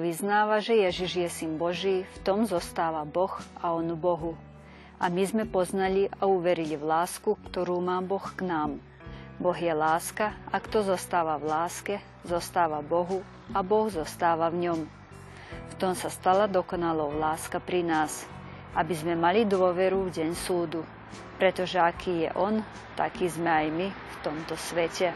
Vyznáva, že Ježiš je syn Boží, v tom zostáva Boh a on Bohu. A my sme poznali a uverili v lásku, ktorú má Boh k nám. Boh je láska a kto zostáva v láske, zostáva Bohu a Boh zostáva v ňom. V tom sa stala dokonalou láska pri nás, aby sme mali dôveru v deň súdu. Pretože aký je On, taký sme aj my v tomto svete.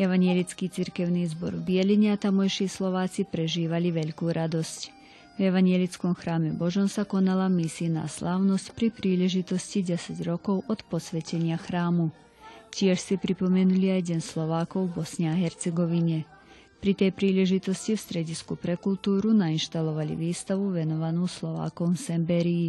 Evanielický cirkevný zbor v Bieline a tamojší Slováci prežívali veľkú radosť. V Evanielickom chráme Božom sa konala misijná slávnosť pri príležitosti 10 rokov od posvetenia chrámu. Tiež si pripomenuli aj Deň Slovákov v Bosne a Hercegovine. Pri tej príležitosti v Stredisku pre kultúru nainštalovali výstavu venovanú Slovákom v Semberii.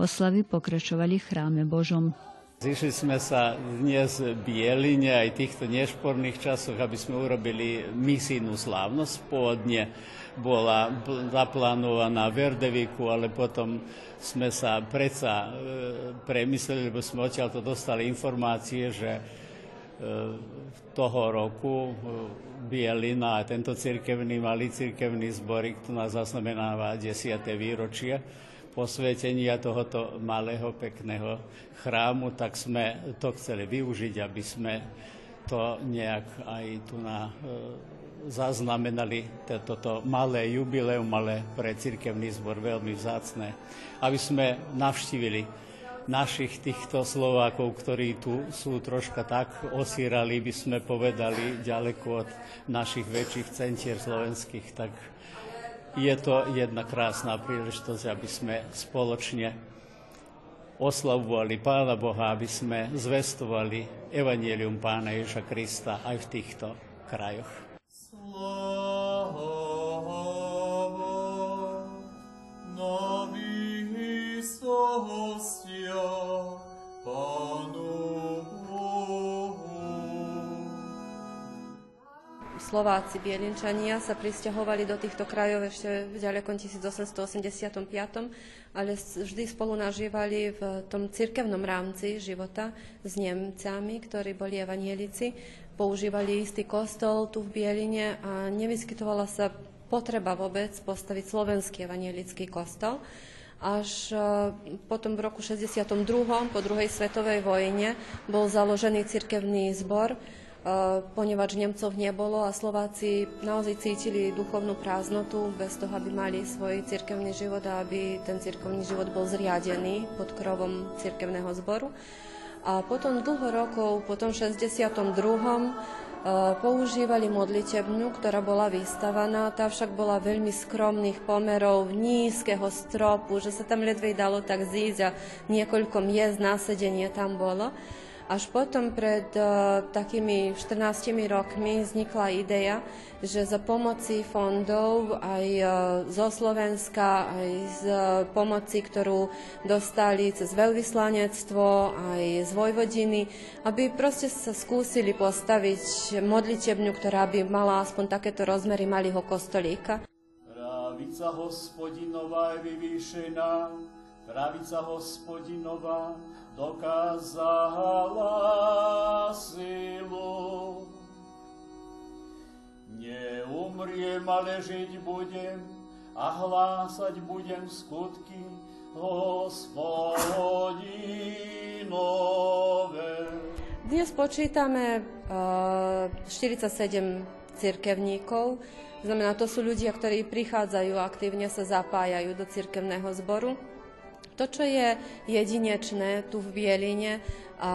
Oslavy pokračovali v chráme Božom. Zišli sme sa dnes Bieline aj týchto nešporných časoch, aby sme urobili misijnú slávnosť. Pôvodne bola zaplánovaná v Erdeviku, ale potom sme sa predsa e, premysleli, lebo sme odtiaľto dostali informácie, že e, toho roku e, Bielina a tento cirkevný, malý cirkevný zborik tu nás zaznamenáva 10. výročie posvetenia tohoto malého, pekného chrámu, tak sme to chceli využiť, aby sme to nejak aj tu na, e, zaznamenali, toto malé jubileum, ale pre cirkevný zbor veľmi vzácne, aby sme navštívili našich týchto Slovákov, ktorí tu sú troška tak osírali, by sme povedali, ďaleko od našich väčších centier slovenských, tak je to jedna krásna príležitosť, aby sme spoločne oslavovali Pána Boha, aby sme zvestovali Evangelium Pána Ježa Krista aj v týchto krajoch. Slava Slováci Bielinčania sa pristahovali do týchto krajov ešte v ďalekom 1885, ale vždy spolu nažívali v tom cirkevnom rámci života s Nemcami, ktorí boli evanielici. Používali istý kostol tu v Bieline a nevyskytovala sa potreba vôbec postaviť slovenský evanielický kostol až e, potom v roku 62. po druhej svetovej vojne bol založený cirkevný zbor, ponieważ Nemcov nebolo a Slováci naozaj cítili duchovnú prázdnotu bez toho, aby mali svoj cirkevný život a aby ten cirkevný život bol zriadený pod krovom cirkevného zboru. A potom dlho rokov, potom 62. používali modlitebňu, ktorá bola vystavaná. Tá však bola veľmi skromných pomerov, nízkeho stropu, že sa tam ledvej dalo tak zísť a niekoľko miest na sedenie tam bolo. Až potom pred uh, takými 14 rokmi vznikla idea, že za pomoci fondov aj uh, zo Slovenska, aj z uh, pomoci, ktorú dostali cez veľvyslanectvo, aj z Vojvodiny, aby proste sa skúsili postaviť modlitebňu, ktorá by mala aspoň takéto rozmery malého kostolíka. Pravica hospodinová je vyvýšená, pravica hospodinová dokázala silu. Neumriem, ale žiť budem a hlásať budem skutky hospodinové. Dnes počítame uh, 47 cirkevníkov, znamená, to sú ľudia, ktorí prichádzajú aktívne sa zapájajú do cirkevného zboru. To, čo je jedinečné tu v Bieline, a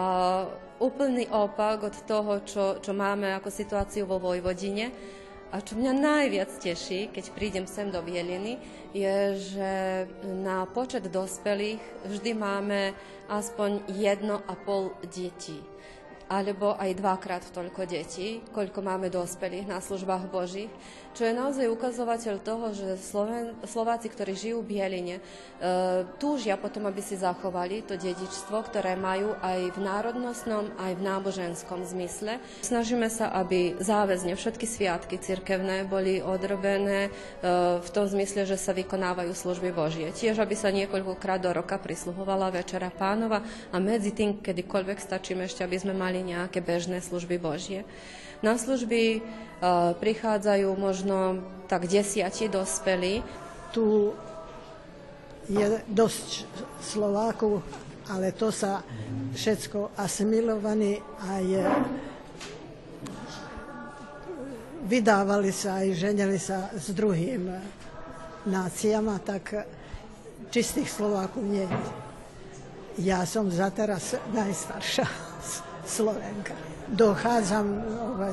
úplný opak od toho, čo, čo máme ako situáciu vo Vojvodine. A čo mňa najviac teší, keď prídem sem do Bieliny, je, že na počet dospelých vždy máme aspoň jedno a pol detí alebo aj dvakrát toľko detí, koľko máme dospelých na službách Božích, čo je naozaj ukazovateľ toho, že Sloven, Slováci, ktorí žijú v Bieline, e, túžia potom, aby si zachovali to dedičstvo, ktoré majú aj v národnostnom, aj v náboženskom zmysle. Snažíme sa, aby záväzne všetky sviatky cirkevné boli odrobené e, v tom zmysle, že sa vykonávajú služby Božie. Tiež, aby sa niekoľkokrát do roka prisluhovala Večera Pánova a medzi tým, kedykoľvek stačíme ešte, aby sme mali nejaké bežné služby Božie. Na služby uh, prichádzajú možno tak desiati dospelí. Tu je dosť Slovákov, ale to sa všetko asimilovaní je vydávali sa aj ženili sa s druhým náciama, tak čistých Slovákov nie. Ja som za teraz najstaršia Slovenka. Dochádzam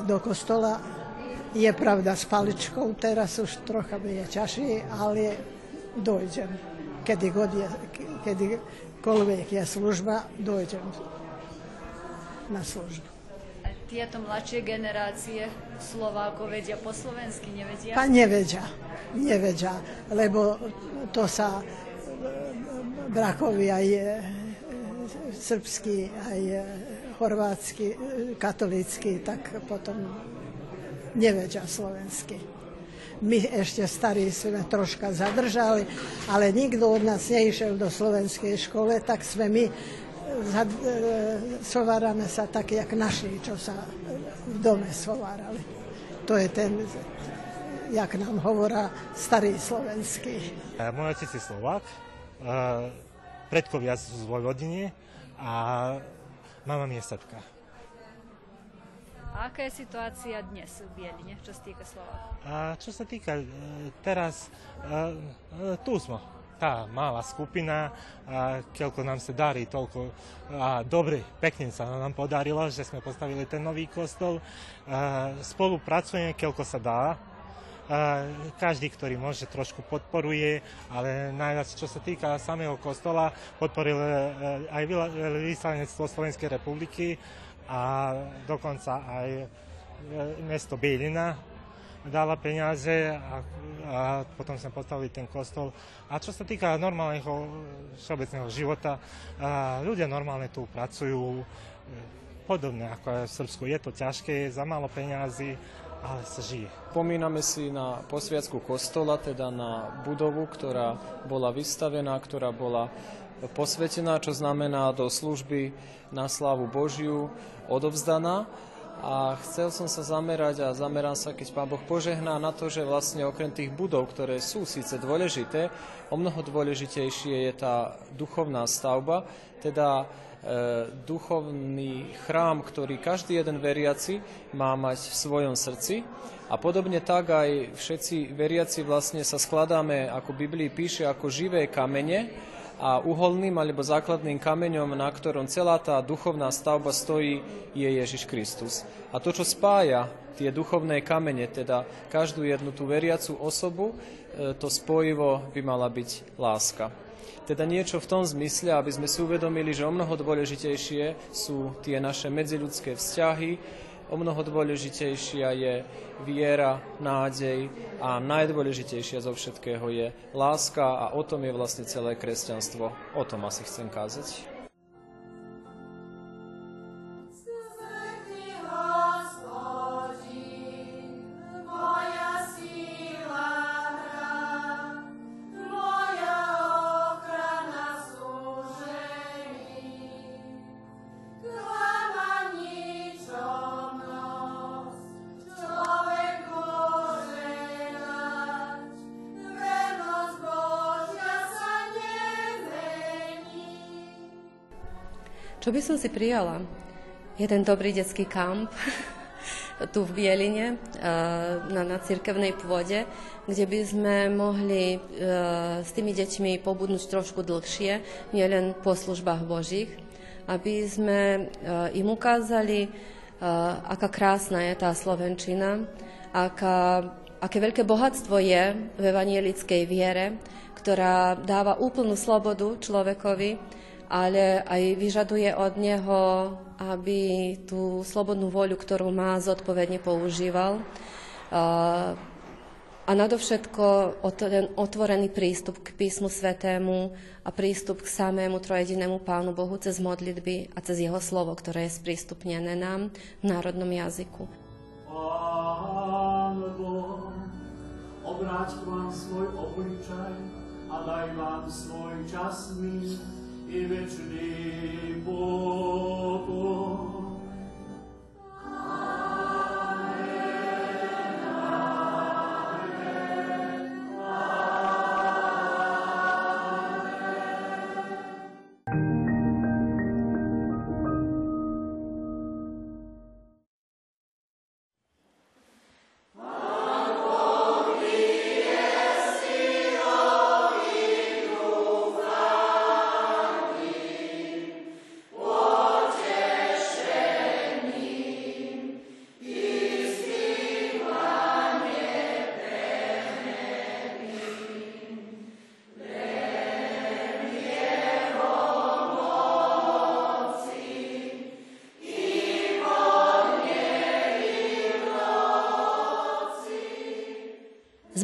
do kostola, je pravda s paličkou, teraz už trocha mi je ťažšie, ale dojdem. Kedy, god je, kedykoľvek je služba, dojdem na službu. Tieto mladšie generácie Slovákov vedia po slovensky, nevedia? Pa nevedia, nevedia, lebo to sa brakovia je srbský, aj chorvátsky, katolícky, tak potom nevedia slovensky. My ešte starí sme troška zadržali, ale nikto od nás neišiel do slovenskej škole, tak sme my sovárame sa tak, jak naši, čo sa v dome sovárali. To je ten, jak nám hovorá starý slovenský. Môj otec je Slovák, predkovia sú z Vojvodine a mama mi je Srbka. A aká je situácia dnes v Bieline, čo sa týka Slovákov? A čo sa týka teraz, tu sme tá malá skupina, a keľko nám sa darí toľko a dobre, pekne sa nám podarilo, že sme postavili ten nový kostol. A spolupracujeme, keľko sa dá. Každý, ktorý môže, trošku podporuje, ale najviac, čo sa týka samého kostola, podporil e, aj vyslanectvo Slovenskej republiky a dokonca aj e, mesto Bielina, dala peniaze a, a potom sme postavili ten kostol. A čo sa týka normálneho všeobecného života, a ľudia normálne tu pracujú, podobne ako aj v Srbsku. Je to ťažké, za málo peniazy, ale sa žije. Pomíname si na posviacku kostola, teda na budovu, ktorá bola vystavená, ktorá bola posvetená, čo znamená do služby na slávu Božiu odovzdaná a chcel som sa zamerať a zamerám sa, keď Pán Boh požehná na to, že vlastne okrem tých budov, ktoré sú síce dôležité, o mnoho dôležitejšie je tá duchovná stavba, teda duchovný chrám, ktorý každý jeden veriaci má mať v svojom srdci. A podobne tak aj všetci veriaci vlastne sa skladáme, ako Biblii píše, ako živé kamene, a uholným alebo základným kameňom, na ktorom celá tá duchovná stavba stojí, je Ježiš Kristus. A to, čo spája tie duchovné kamene, teda každú jednu tú veriacu osobu, e, to spojivo by mala byť láska. Teda niečo v tom zmysle, aby sme si uvedomili, že o mnoho dôležitejšie sú tie naše medziľudské vzťahy, o mnoho dôležitejšia je viera, nádej a najdôležitejšia zo všetkého je láska a o tom je vlastne celé kresťanstvo. O tom asi chcem kázať. Čo by som si prijala? Jeden dobrý detský kamp tu v Bieline eh, na, na cirkevnej pôde, kde by sme mohli eh, s tými deťmi pobudnúť trošku dlhšie, nielen po službách Božích, aby sme eh, im ukázali, aká krásna je tá Slovenčina, aká, aké veľké bohatstvo je v evanielickej viere, ktorá dáva úplnú slobodu človekovi, ale aj vyžaduje od neho, aby tú slobodnú voľu, ktorú má, zodpovedne používal. A nadovšetko ten otvorený prístup k písmu svetému a prístup k samému trojedinému Pánu Bohu cez modlitby a cez jeho slovo, ktoré je sprístupnené nám v národnom jazyku. Pán Boh, obráť vám svoj obličaj a daj vám svoj časný i vecni Bogom.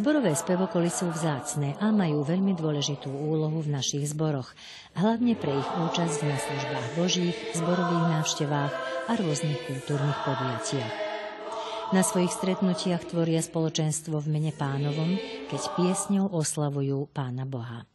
Zborové spevokoly sú vzácne a majú veľmi dôležitú úlohu v našich zboroch, hlavne pre ich účasť na službách božích, zborových návštevách a rôznych kultúrnych podujatiach. Na svojich stretnutiach tvoria spoločenstvo v mene pánovom, keď piesňou oslavujú pána Boha.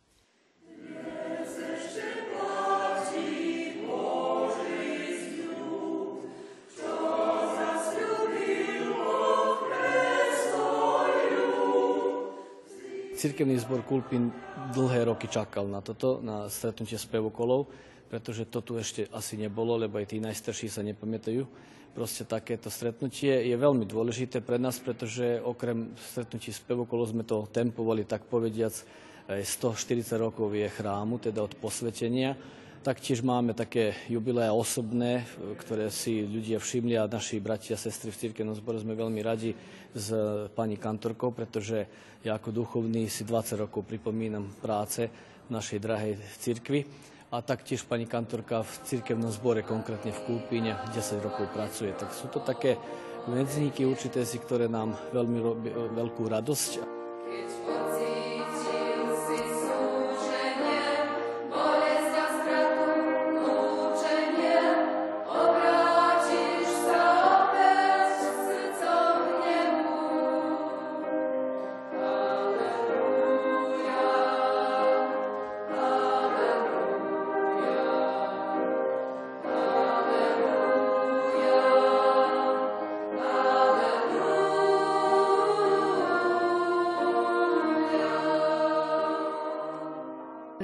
Cirkevný zbor Kulpin dlhé roky čakal na toto, na stretnutie spevokolov, pretože to tu ešte asi nebolo, lebo aj tí najstarší sa nepamätajú. Proste takéto stretnutie je veľmi dôležité pre nás, pretože okrem stretnutí spevokolov sme to tempovali, tak povediac, 140 rokov je chrámu, teda od posvetenia. Taktiež máme také jubilea osobné, ktoré si ľudia všimli a naši bratia a sestry v cirkevnom zbore sme veľmi radi s pani kantorkou, pretože ja ako duchovný si 20 rokov pripomínam práce našej drahej cirkvi a taktiež pani kantorka v cirkevnom zbore, konkrétne v Kúpine, 10 rokov pracuje. Tak sú to také medzníky určité si, ktoré nám veľmi robí veľkú radosť.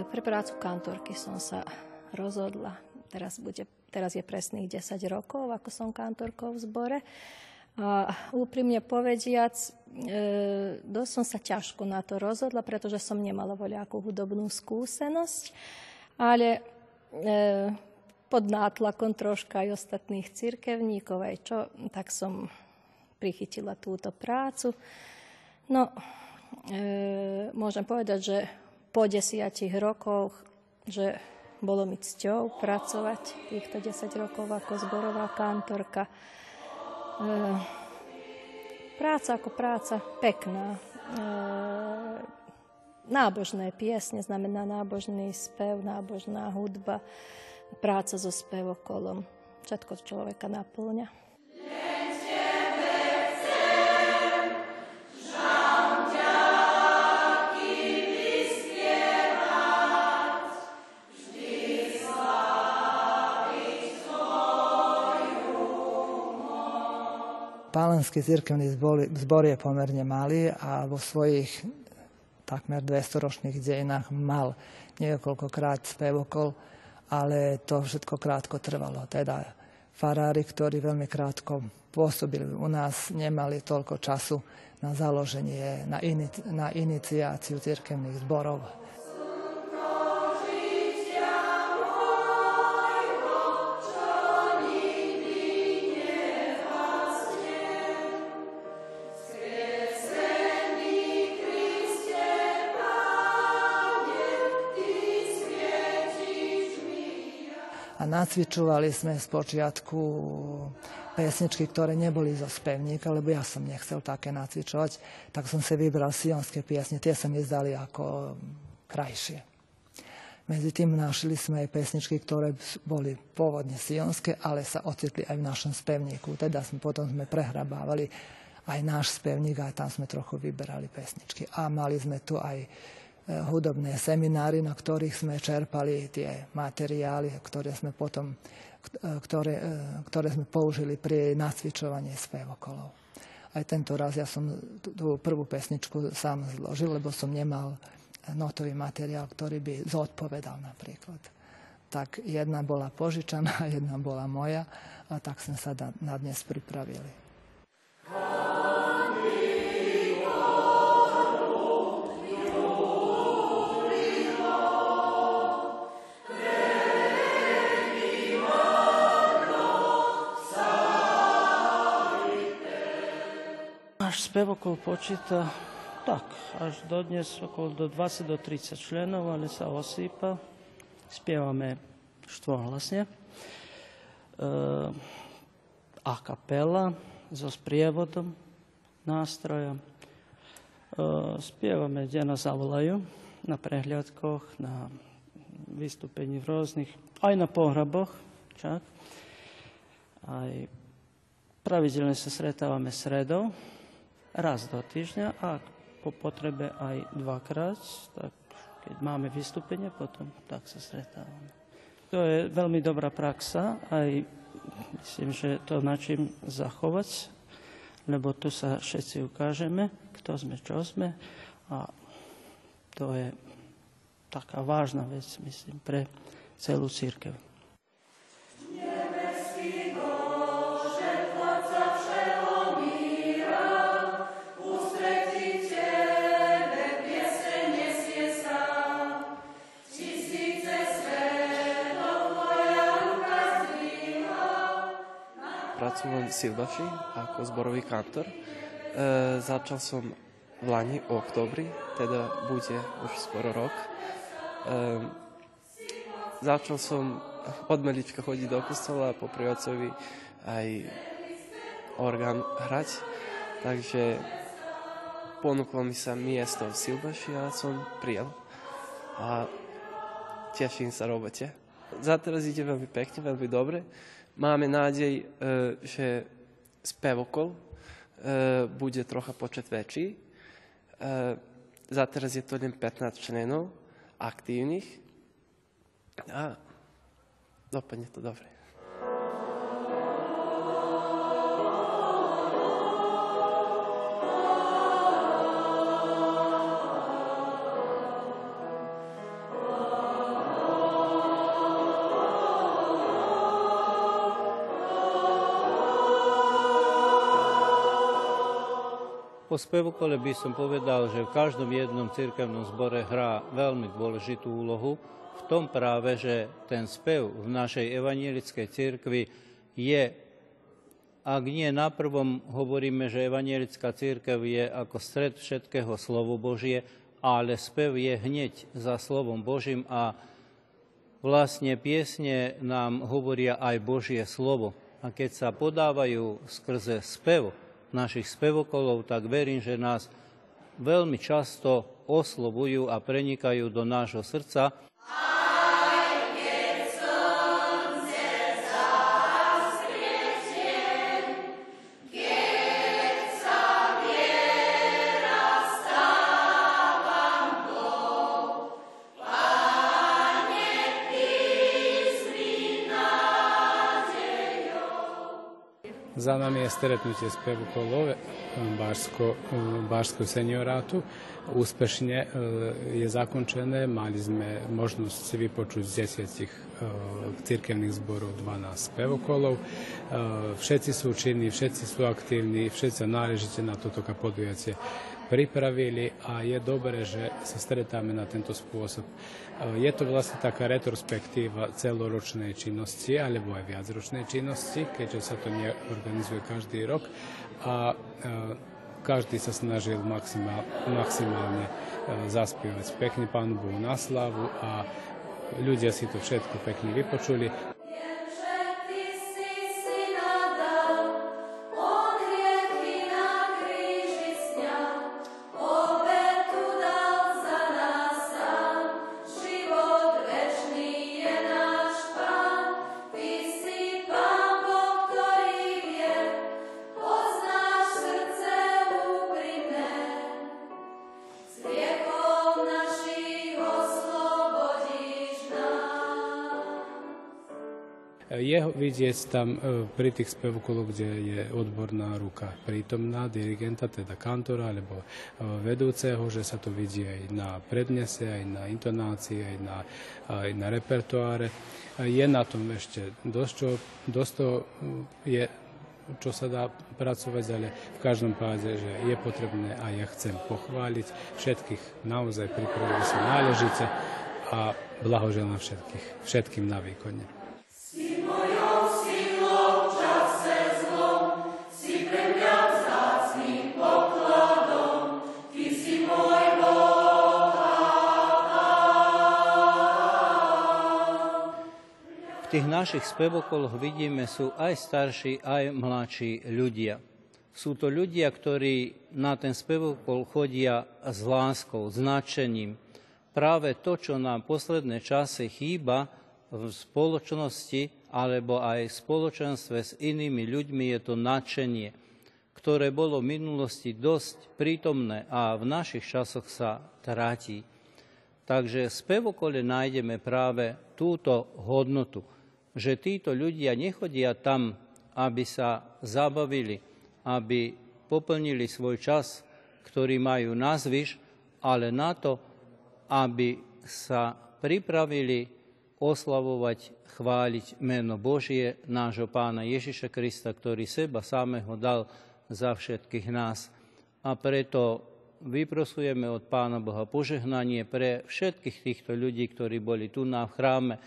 Prácu kantorky som sa rozhodla. Teraz, bude, teraz je presných 10 rokov, ako som kantorkou v zbore. A úprimne povediac, e, dosť som sa ťažko na to rozhodla, pretože som nemala voľakú hudobnú skúsenosť, ale e, pod nátlakom troška aj ostatných cirkevníkov, aj čo, tak som prichytila túto prácu. No, e, môžem povedať, že po desiatich rokoch, že bolo mi cťou pracovať týchto 10 rokov ako zborová kantorka. E, práca ako práca, pekná. E, nábožné piesne, znamená nábožný spev, nábožná hudba, práca so spevokolom. Všetko človeka naplňa. Pálenský cirkevný zbor je pomerne malý a vo svojich takmer 200-ročných dejinách mal niekoľkokrát spevokol, ale to všetko krátko trvalo. Teda farári, ktorí veľmi krátko pôsobili u nás, nemali toľko času na založenie, na, inici- na iniciáciu cirkevných zborov. Nacvičovali sme z počiatku pesničky, ktoré neboli zo spevníka, lebo ja som nechcel také nacvičovať, tak som si vybral sionské piesne, tie sa mi zdali ako krajšie. Medzi tým našli sme aj pesničky, ktoré boli pôvodne sionské, ale sa ocitli aj v našom spevníku. Teda sme, potom sme prehrabávali aj náš spevník, aj tam sme trochu vyberali pesničky. A mali sme tu aj hudobné seminári, na ktorých sme čerpali tie materiály, ktoré sme potom eh, ktoré, eh, ktoré sme použili pri nacvičovaní spevokolov. Aj tento raz ja som tú prvú pesničku sám zložil, lebo som nemal notový materiál, ktorý by zodpovedal napríklad. Tak jedna bola požičaná, jedna bola moja a tak sme sa na dnes pripravili. Náš spevokol počíta tak, až do dnes okolo do 20 do 30 členov, ale sa osýpa. Spievame štvohlasne. E, a kapela so sprievodom nástroja. E, spievame, kde nás zavolajú, na prehliadkoch, na vystúpení v rôznych, aj na pohraboch, čak. Aj pravidelne sa stretávame sredou, raz do týždňa a po potrebe aj dvakrát, tak keď máme vystúpenie, potom tak sa stretávame. To je veľmi dobrá praxa, aj myslím, že to načím zachovať, lebo tu sa všetci ukážeme, kto sme, čo sme a to je taká vážna vec, myslím, pre celú církev. Pracujem v Silbaši ako zborový kantor. E, začal som v Lani, v oktobri, teda bude už skoro rok. E, začal som od malička chodiť do kostola po otcovi aj orgán hrať. Takže ponúklo mi sa miesto v Silbaši a som prijel. A teším sa robote. Zateraz ide veľmi pekne, veľmi dobre máme nádej, e, že spevokol e, bude trocha počet väčší. E, Zateraz je to len 15 členov aktívnych a dopadne to dobre. Po spevokole by som povedal, že v každom jednom cirkevnom zbore hrá veľmi dôležitú úlohu v tom práve, že ten spev v našej evanielickej cirkvi je, ak nie na prvom hovoríme, že evanielická cirkev je ako stred všetkého slovo Božie, ale spev je hneď za slovom Božím a vlastne piesne nám hovoria aj Božie slovo. A keď sa podávajú skrze spev, našich spevokolov, tak verím, že nás veľmi často oslovujú a prenikajú do nášho srdca. Za nami je stretnutie spevu kolove Barsko, Barskog seniorátu. Úspešne e, je zakončené. Mali sme možnosť si vypočuť z desiatich e, cirkevných zborov 12 spevokolov. E, všetci sú činní, všetci sú aktívni, všetci sa náležite na toto podujatie pripravili a je dobré, že sa stretáme na tento spôsob. Je to vlastne taká retrospektíva celoročnej činnosti alebo aj viacročnej činnosti, keďže sa to neorganizuje každý rok a každý sa snažil maximál, maximálne zaspievať pekne Pánu Bohu na slavu a ľudia si to všetko pekne vypočuli. Vidieť tam e, pri tých spevokoloch, kde je odborná ruka prítomná, dirigenta, teda kantora alebo e, vedúceho, že sa to vidí aj na prednese, aj na intonácii, aj na, aj na repertoáre. Je na tom ešte dosť, čo, dosť to je čo sa dá pracovať, ale v každom páde, že je potrebné a ja chcem pochváliť všetkých, naozaj pripravili sa náležite a blahoželám všetkých, všetkým na výkone. Tých našich spevokoloch vidíme, sú aj starší, aj mladší ľudia. Sú to ľudia, ktorí na ten spevokol chodia s láskou, s nadšením. Práve to, čo nám posledné čase chýba v spoločnosti alebo aj v spoločenstve s inými ľuďmi, je to nadšenie, ktoré bolo v minulosti dosť prítomné a v našich časoch sa tráti. Takže v spevokole nájdeme práve túto hodnotu, že títo ľudia nechodia tam, aby sa zabavili, aby poplnili svoj čas, ktorý majú na zvyš, ale na to, aby sa pripravili oslavovať, chváliť meno Božie, nášho pána Ježiša Krista, ktorý seba samého dal za všetkých nás. A preto vyprosujeme od Pána Boha požehnanie pre všetkých týchto ľudí, ktorí boli tu na chráme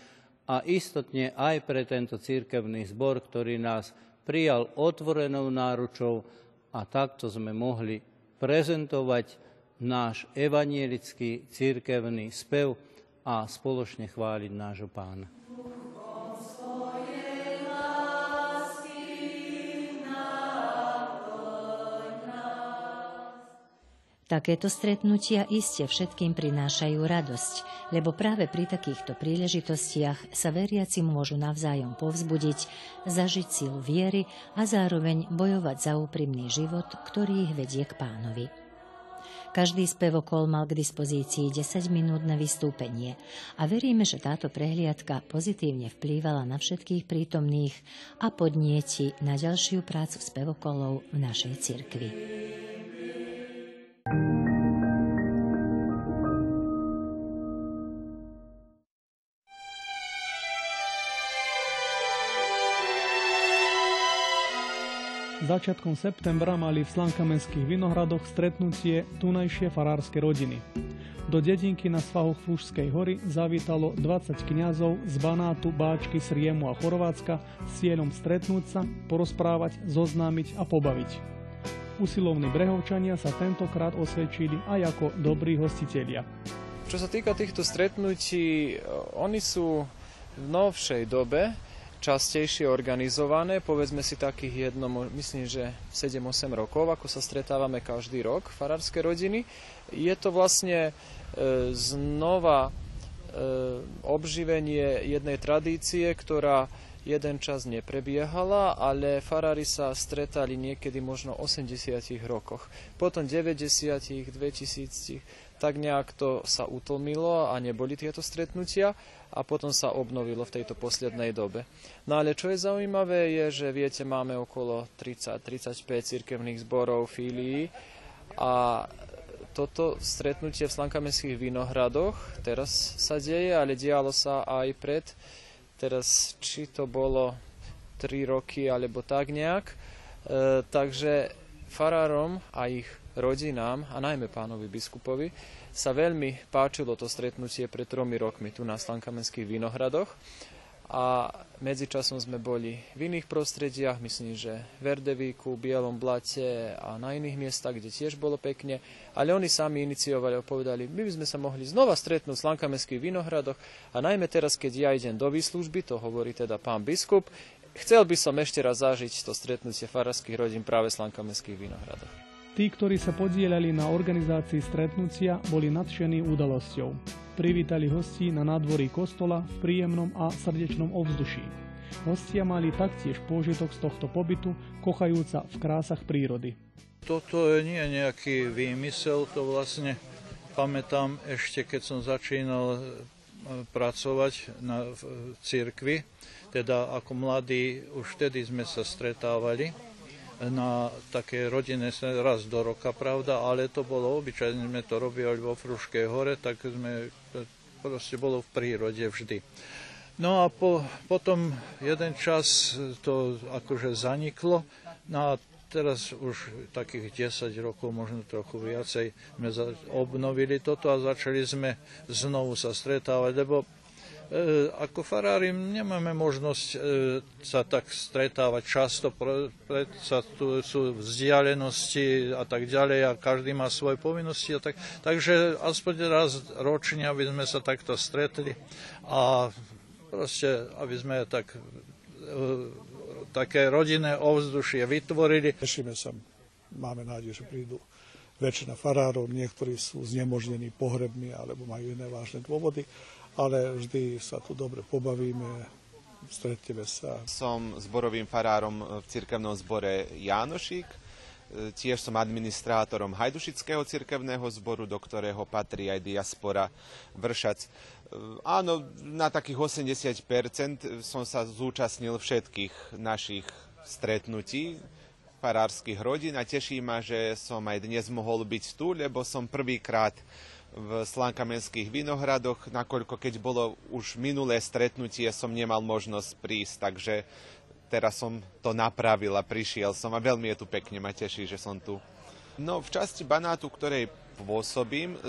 a istotne aj pre tento církevný zbor, ktorý nás prijal otvorenou náručou a takto sme mohli prezentovať náš evanielický církevný spev a spoločne chváliť nášho pána. Takéto stretnutia iste všetkým prinášajú radosť, lebo práve pri takýchto príležitostiach sa veriaci môžu navzájom povzbudiť, zažiť silu viery a zároveň bojovať za úprimný život, ktorý ich vedie k pánovi. Každý spevokol mal k dispozícii 10 minút na vystúpenie a veríme, že táto prehliadka pozitívne vplývala na všetkých prítomných a podnieti na ďalšiu prácu spevokolov v našej cirkvi. Začiatkom septembra mali v Slankamenských Vinohradoch stretnutie tunajšie farárske rodiny. Do dedinky na svahoch Fúžskej hory zavítalo 20 kňazov z Banátu, Báčky, Sriemu a Chorvátska s cieľom stretnúť sa, porozprávať, zoznámiť a pobaviť. Usilovní brehovčania sa tentokrát osvedčili aj ako dobrí hostitelia. Čo sa týka týchto stretnutí, oni sú v novšej dobe, častejšie organizované, povedzme si takých jedno, myslím, že 7-8 rokov, ako sa stretávame každý rok, farárske rodiny. Je to vlastne e, znova e, obživenie jednej tradície, ktorá jeden čas neprebiehala, ale farári sa stretali niekedy možno v 80 rokoch. Potom 90 2000 tak nejak to sa utlmilo a neboli tieto stretnutia a potom sa obnovilo v tejto poslednej dobe. No ale čo je zaujímavé je, že viete, máme okolo 30-35 cirkevných zborov, fílií a toto stretnutie v Slankamenských Vinohradoch teraz sa deje, ale dialo sa aj pred, teraz či to bolo 3 roky alebo tak nejak. E, takže farárom a ich rodinám a najmä pánovi biskupovi sa veľmi páčilo to stretnutie pred tromi rokmi tu na Slankamenských Vinohradoch a medzičasom sme boli v iných prostrediach, myslím, že v Erdevíku, Bielom Blate a na iných miestach, kde tiež bolo pekne, ale oni sami iniciovali a povedali, my by sme sa mohli znova stretnúť v Slankamenských Vinohradoch a najmä teraz, keď ja idem do výslužby, to hovorí teda pán biskup, chcel by som ešte raz zažiť to stretnutie farských rodín práve v Slankamenských Vinohradoch. Tí, ktorí sa podielali na organizácii stretnutia, boli nadšení udalosťou. Privítali hostí na nádvorí kostola v príjemnom a srdečnom ovzduší. Hostia mali taktiež pôžitok z tohto pobytu, kochajúca v krásach prírody. Toto nie je nejaký výmysel, to vlastne pamätám ešte, keď som začínal e, pracovať na, v cirkvi, teda ako mladí, už vtedy sme sa stretávali na také rodinné raz do roka, pravda, ale to bolo obyčajne, sme to robili vo Fruškej hore, tak sme, proste bolo v prírode vždy. No a po, potom jeden čas to akože zaniklo, no a teraz už takých 10 rokov, možno trochu viacej, sme obnovili toto a začali sme znovu sa stretávať, lebo ako farári nemáme možnosť e, sa tak stretávať často, predsa tu sú vzdialenosti a tak ďalej a každý má svoje povinnosti. A tak, takže aspoň raz ročne, aby sme sa takto stretli a proste, aby sme tak e, také rodinné ovzdušie vytvorili. Tešíme sa máme nádej, že prídu väčšina farárov, niektorí sú znemožnení pohrebmi alebo majú iné vážne dôvody, ale vždy sa tu dobre pobavíme, stretneme sa. Som zborovým farárom v cirkevnom zbore Jánošík, tiež som administrátorom Hajdušického cirkevného zboru, do ktorého patrí aj diaspora Vršac. Áno, na takých 80% som sa zúčastnil všetkých našich stretnutí farárskych rodín a teší ma, že som aj dnes mohol byť tu, lebo som prvýkrát v Slankamenských Vinohradoch, nakoľko keď bolo už minulé stretnutie, som nemal možnosť prísť, takže teraz som to napravil a prišiel som a veľmi je tu pekne, ma teší, že som tu. No v časti Banátu, ktorej pôsobím, e,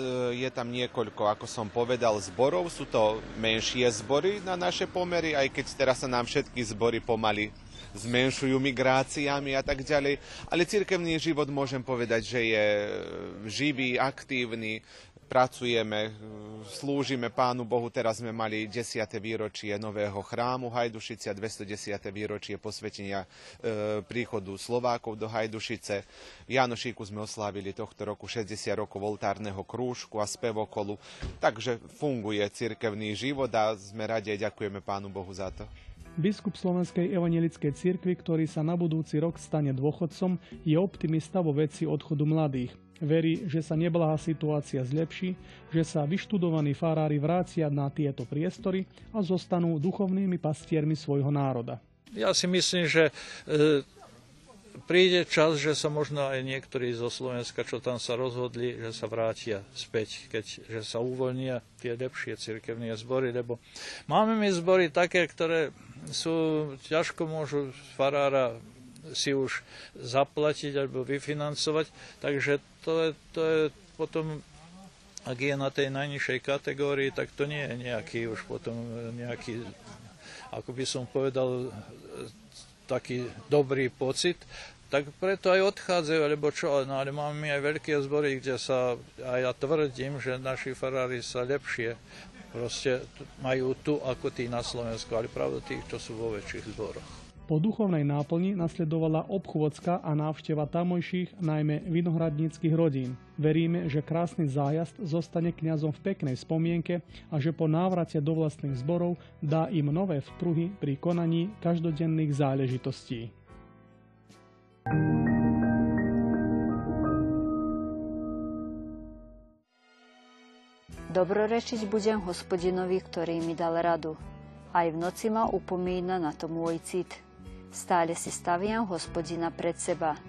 je tam niekoľko, ako som povedal, zborov. Sú to menšie zbory na naše pomery, aj keď teraz sa nám všetky zbory pomaly zmenšujú migráciami a tak ďalej. Ale cirkevný život môžem povedať, že je živý, aktívny, pracujeme, slúžime Pánu Bohu. Teraz sme mali 10. výročie nového chrámu Hajdušice a 210. výročie posvetenia e, príchodu Slovákov do Hajdušice. V Janošíku sme oslávili tohto roku 60 rokov oltárneho krúžku a spevokolu. Takže funguje cirkevný život a sme radi a ďakujeme Pánu Bohu za to. Biskup Slovenskej evangelickej cirkvi, ktorý sa na budúci rok stane dôchodcom, je optimista vo veci odchodu mladých. Verí, že sa neblahá situácia zlepší, že sa vyštudovaní farári vrácia na tieto priestory a zostanú duchovnými pastiermi svojho národa. Ja si myslím, že e, príde čas, že sa možno aj niektorí zo Slovenska, čo tam sa rozhodli, že sa vrátia späť, keď že sa uvoľnia tie lepšie cirkevné zbory, lebo máme my zbory také, ktoré sú, ťažko môžu farára si už zaplatiť alebo vyfinancovať, takže to je, to je potom ak je na tej najnižšej kategórii, tak to nie je nejaký už potom nejaký, ako by som povedal, taký dobrý pocit, tak preto aj odchádzajú, alebo čo, no ale máme aj veľké zbory, kde sa, a ja tvrdím, že naši farári sa lepšie proste majú tu ako tí na Slovensku, ale pravda tých, čo sú vo väčších zboroch. Po duchovnej náplni nasledovala obchôdzka a návšteva tamojších, najmä vinohradníckých rodín. Veríme, že krásny zájazd zostane kňazom v peknej spomienke a že po návrate do vlastných zborov dá im nové vpruhy pri konaní každodenných záležitostí. Dobrorečiť budem hospodinovi, ktorý mi dal radu. Aj v noci ma upomína na to môj cit. Stále si staviam hospodina pred seba.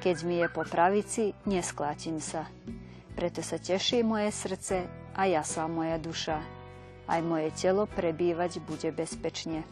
Keď mi je po pravici, nesklátim sa. Preto sa teší moje srdce a jasá moja duša. Aj moje telo prebývať bude bezpečne.